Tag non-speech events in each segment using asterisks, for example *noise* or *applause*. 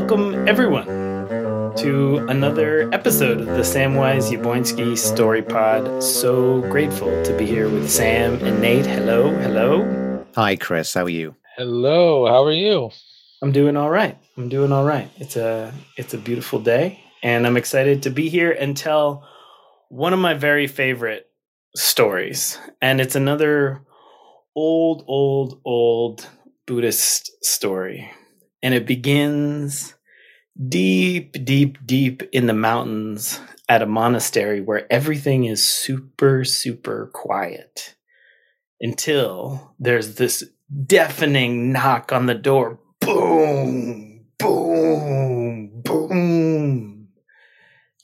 welcome everyone to another episode of the Samwise Yaboinsky Story Pod. So grateful to be here with Sam and Nate. Hello, hello. Hi, Chris. How are you? Hello. How are you? I'm doing all right. I'm doing all right. It's a it's a beautiful day, and I'm excited to be here and tell one of my very favorite stories. And it's another old, old, old Buddhist story. And it begins deep, deep, deep in the mountains at a monastery where everything is super, super quiet until there's this deafening knock on the door. Boom, boom, boom.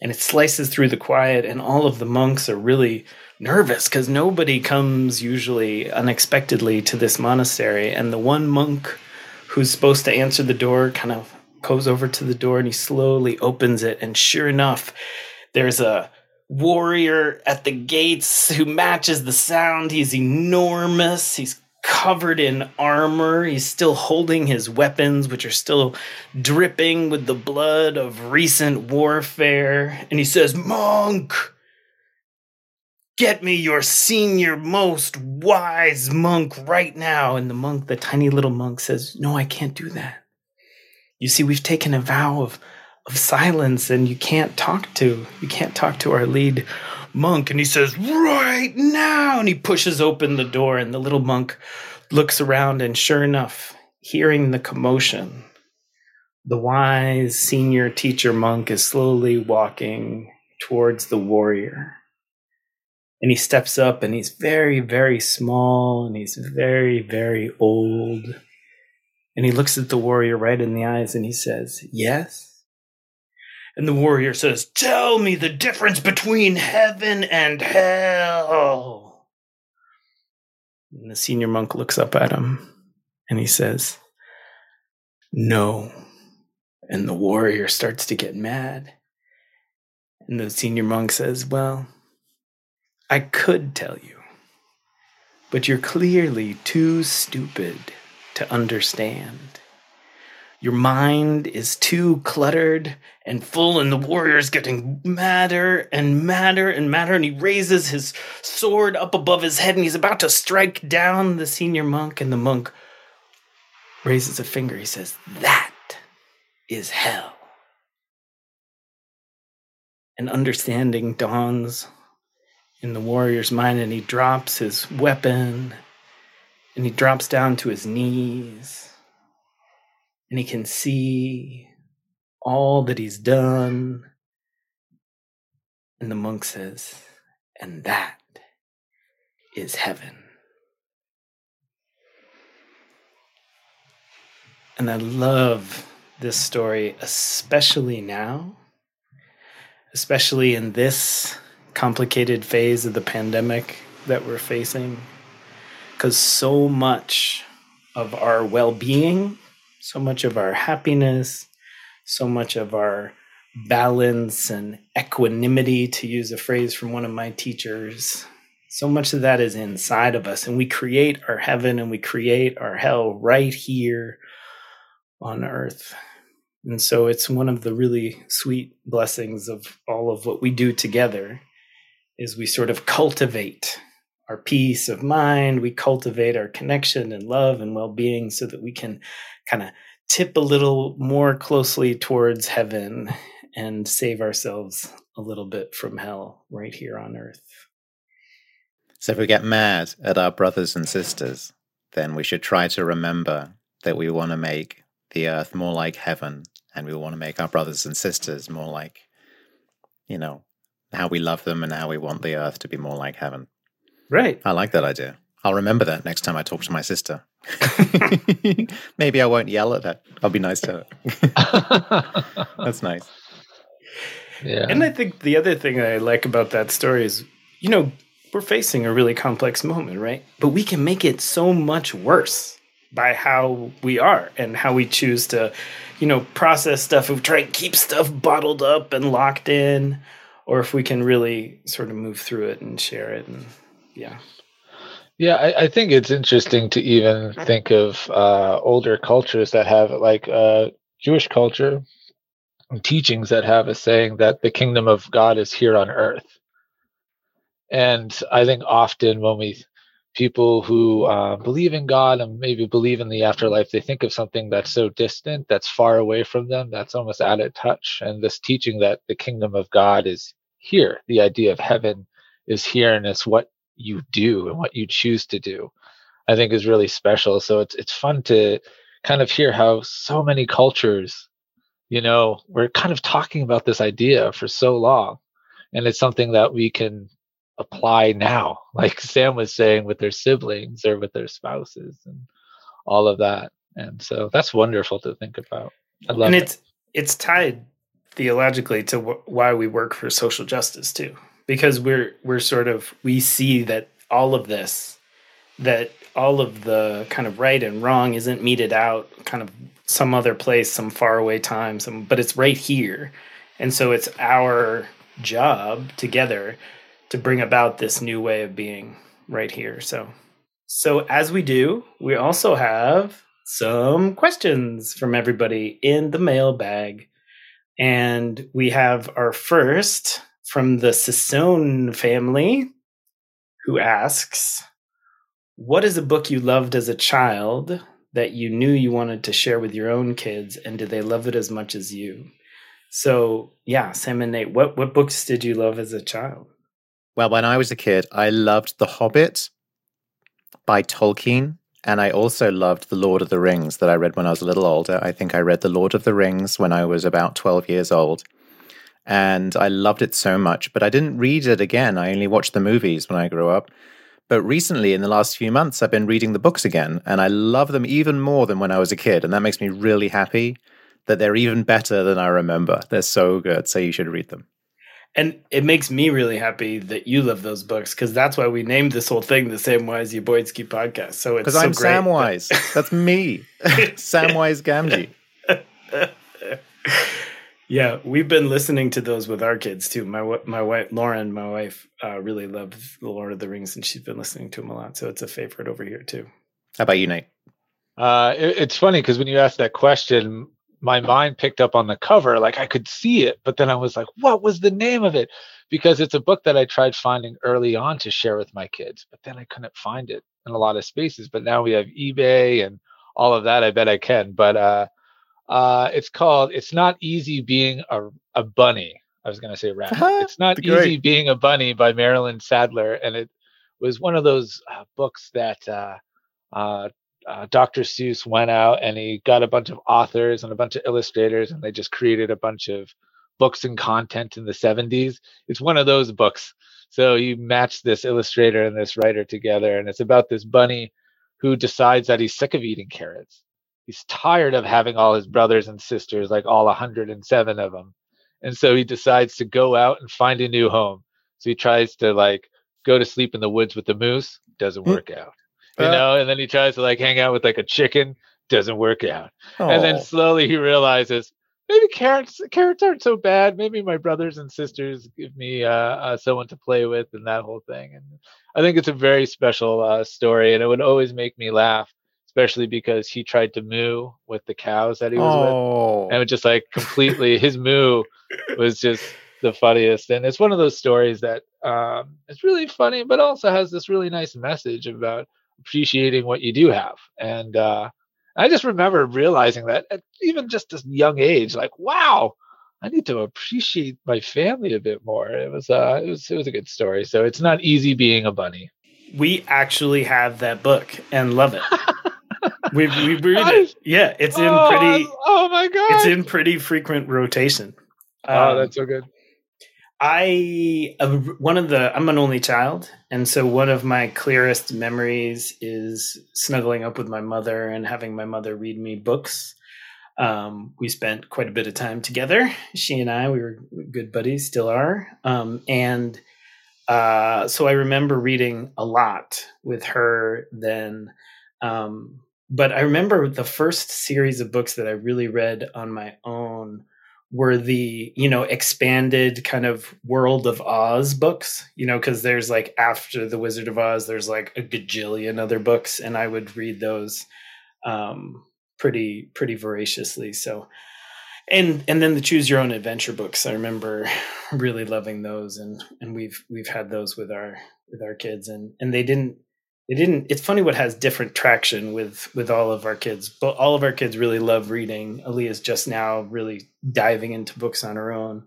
And it slices through the quiet, and all of the monks are really nervous because nobody comes usually unexpectedly to this monastery. And the one monk who's supposed to answer the door kind of goes over to the door and he slowly opens it. And sure enough, there's a warrior at the gates who matches the sound. He's enormous. He's covered in armor. He's still holding his weapons, which are still dripping with the blood of recent warfare. And he says, Monk, get me your senior, most wise monk right now. And the monk, the tiny little monk, says, No, I can't do that. You see, we've taken a vow of, of silence, and you can't talk to you can't talk to our lead monk. And he says, Right now. And he pushes open the door, and the little monk looks around, and sure enough, hearing the commotion, the wise senior teacher monk is slowly walking towards the warrior and he steps up and he's very very small and he's very very old. And he looks at the warrior right in the eyes and he says yes? And the warrior says tell me the difference between heaven and hell. And the senior monk looks up at him and he says no. And the warrior starts to get mad. And the senior monk says well I could tell you, but you're clearly too stupid to understand. Your mind is too cluttered and full, and the warrior's getting madder and madder and madder. And he raises his sword up above his head and he's about to strike down the senior monk. And the monk raises a finger. He says, That is hell. And understanding dawns in the warrior's mind and he drops his weapon and he drops down to his knees and he can see all that he's done. And the monk says, and that is heaven. And I love this story, especially now, especially in this complicated phase of the pandemic that we're facing. Because so much of our well-being so much of our happiness so much of our balance and equanimity to use a phrase from one of my teachers so much of that is inside of us and we create our heaven and we create our hell right here on earth. And so it's one of the really sweet blessings of all of what we do together is we sort of cultivate our peace of mind, we cultivate our connection and love and well being so that we can kind of tip a little more closely towards heaven and save ourselves a little bit from hell right here on earth. So, if we get mad at our brothers and sisters, then we should try to remember that we want to make the earth more like heaven and we want to make our brothers and sisters more like, you know, how we love them and how we want the earth to be more like heaven. Right. I like that idea. I'll remember that next time I talk to my sister. *laughs* Maybe I won't yell at her. I'll be nice to her. *laughs* That's nice. Yeah. And I think the other thing I like about that story is, you know, we're facing a really complex moment, right? But we can make it so much worse by how we are and how we choose to, you know, process stuff. We try and keep stuff bottled up and locked in or if we can really sort of move through it and share it and yeah yeah I, I think it's interesting to even think of uh, older cultures that have like uh, Jewish culture and teachings that have a saying that the kingdom of God is here on earth. And I think often when we people who uh, believe in God and maybe believe in the afterlife, they think of something that's so distant, that's far away from them, that's almost out of touch. And this teaching that the kingdom of God is here, the idea of heaven is here, and it's what you do and what you choose to do, I think is really special. So it's it's fun to kind of hear how so many cultures, you know, we're kind of talking about this idea for so long, and it's something that we can apply now *laughs* like sam was saying with their siblings or with their spouses and all of that and so that's wonderful to think about I love it. and it. it's it's tied theologically to wh- why we work for social justice too because we're we're sort of we see that all of this that all of the kind of right and wrong isn't meted out kind of some other place some faraway time some but it's right here and so it's our job together to bring about this new way of being right here. So, so as we do, we also have some questions from everybody in the mailbag. And we have our first from the Sissone family who asks, What is a book you loved as a child that you knew you wanted to share with your own kids? And did they love it as much as you? So, yeah, Sam and Nate, what, what books did you love as a child? Well, when I was a kid, I loved The Hobbit by Tolkien. And I also loved The Lord of the Rings that I read when I was a little older. I think I read The Lord of the Rings when I was about 12 years old. And I loved it so much, but I didn't read it again. I only watched the movies when I grew up. But recently, in the last few months, I've been reading the books again, and I love them even more than when I was a kid. And that makes me really happy that they're even better than I remember. They're so good. So you should read them. And it makes me really happy that you love those books because that's why we named this whole thing the Samwise Boydsky podcast. So it's because so I'm great Samwise. that- That's me, *laughs* *laughs* Samwise Gamgee. *laughs* yeah, we've been listening to those with our kids too. My my wife Lauren, my wife, uh, really loves the Lord of the Rings, and she's been listening to them a lot. So it's a favorite over here too. How about you, Nate? Uh, it, it's funny because when you asked that question, my mind picked up on the cover, like I could see it, but then I was like, what was the name of it? Because it's a book that I tried finding early on to share with my kids, but then I couldn't find it in a lot of spaces. But now we have eBay and all of that. I bet I can. But uh, uh, it's called "It's Not Easy Being a, a Bunny." I was going to say rabbit. it's not Great. easy being a bunny by Marilyn Sadler, and it was one of those uh, books that uh, uh, uh, Dr. Seuss went out and he got a bunch of authors and a bunch of illustrators, and they just created a bunch of books and content in the 70s. It's one of those books. So you match this illustrator and this writer together, and it's about this bunny who decides that he's sick of eating carrots. He's tired of having all his brothers and sisters, like all 107 of them. And so he decides to go out and find a new home. So he tries to like go to sleep in the woods with the moose, doesn't Hmm. work out. You Uh. know, and then he tries to like hang out with like a chicken, doesn't work out. And then slowly he realizes maybe carrots carrots aren't so bad. Maybe my brothers and sisters give me uh, uh, someone to play with and that whole thing. And I think it's a very special uh, story, and it would always make me laugh, especially because he tried to moo with the cows that he was with Oh, and it was just like completely his moo was just the funniest and it's one of those stories that um it's really funny but also has this really nice message about appreciating what you do have and uh i just remember realizing that at even just this young age like wow i need to appreciate my family a bit more it was uh it was it was a good story so it's not easy being a bunny We actually have that book and love it. we we *laughs* read it. Yeah, it's in oh, pretty. oh my god It's in pretty frequent rotation. oh Um, that's so good I one of the I'm an only child, and so one of my clearest memories is snuggling up with my mother and having my mother read me books. Um, we spent quite a bit of time together. She and I, we were good buddies, still are. Um, and uh, so I remember reading a lot with her then. Um, but I remember the first series of books that I really read on my own were the you know expanded kind of world of oz books you know because there's like after the wizard of oz there's like a gajillion other books and i would read those um pretty pretty voraciously. So and and then the choose your own adventure books i remember *sighs* really loving those and and we've we've had those with our with our kids and and they didn't they didn't it's funny what has different traction with with all of our kids but all of our kids really love reading. Aaliyah's just now really diving into books on her own.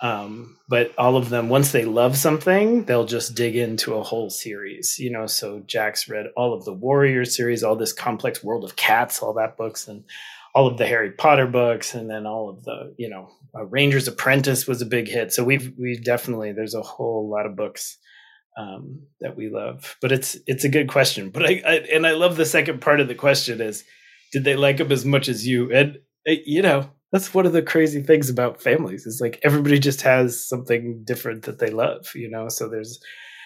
Um, but all of them once they love something they'll just dig into a whole series you know? So jack's read all of the warrior series all this complex world of cats all that books and all of the Harry Potter books, and then all of the you know uh, Ranger's Apprentice was a big hit. So we've we definitely there's a whole lot of books um, that we love. But it's it's a good question. But I, I, and I love the second part of the question is did they like them as much as you? And uh, you know that's one of the crazy things about families is like everybody just has something different that they love. You know, so there's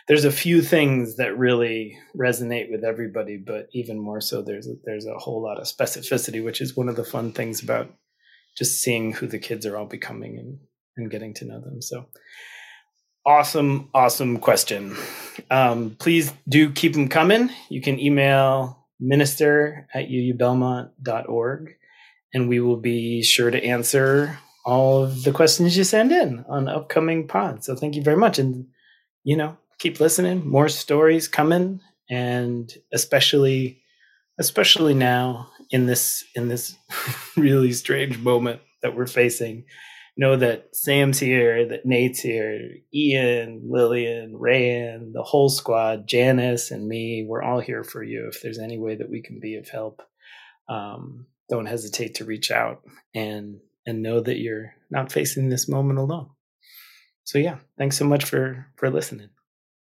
there's a few things that really resonate with everybody, but even more so, there's a, there's a whole lot of specificity, which is one of the fun things about just seeing who the kids are all becoming and and getting to know them. So awesome, awesome question. Um, please do keep them coming. You can email minister at uubelmont.org and we will be sure to answer all of the questions you send in on upcoming pods. So thank you very much. And, you know, keep listening. More stories coming, and especially, especially now in this in this *laughs* really strange moment that we're facing. Know that Sam's here, that Nate's here, Ian, Lillian, Rayan, the whole squad, Janice, and me. We're all here for you. If there's any way that we can be of help, um, don't hesitate to reach out and and know that you're not facing this moment alone. So yeah, thanks so much for for listening.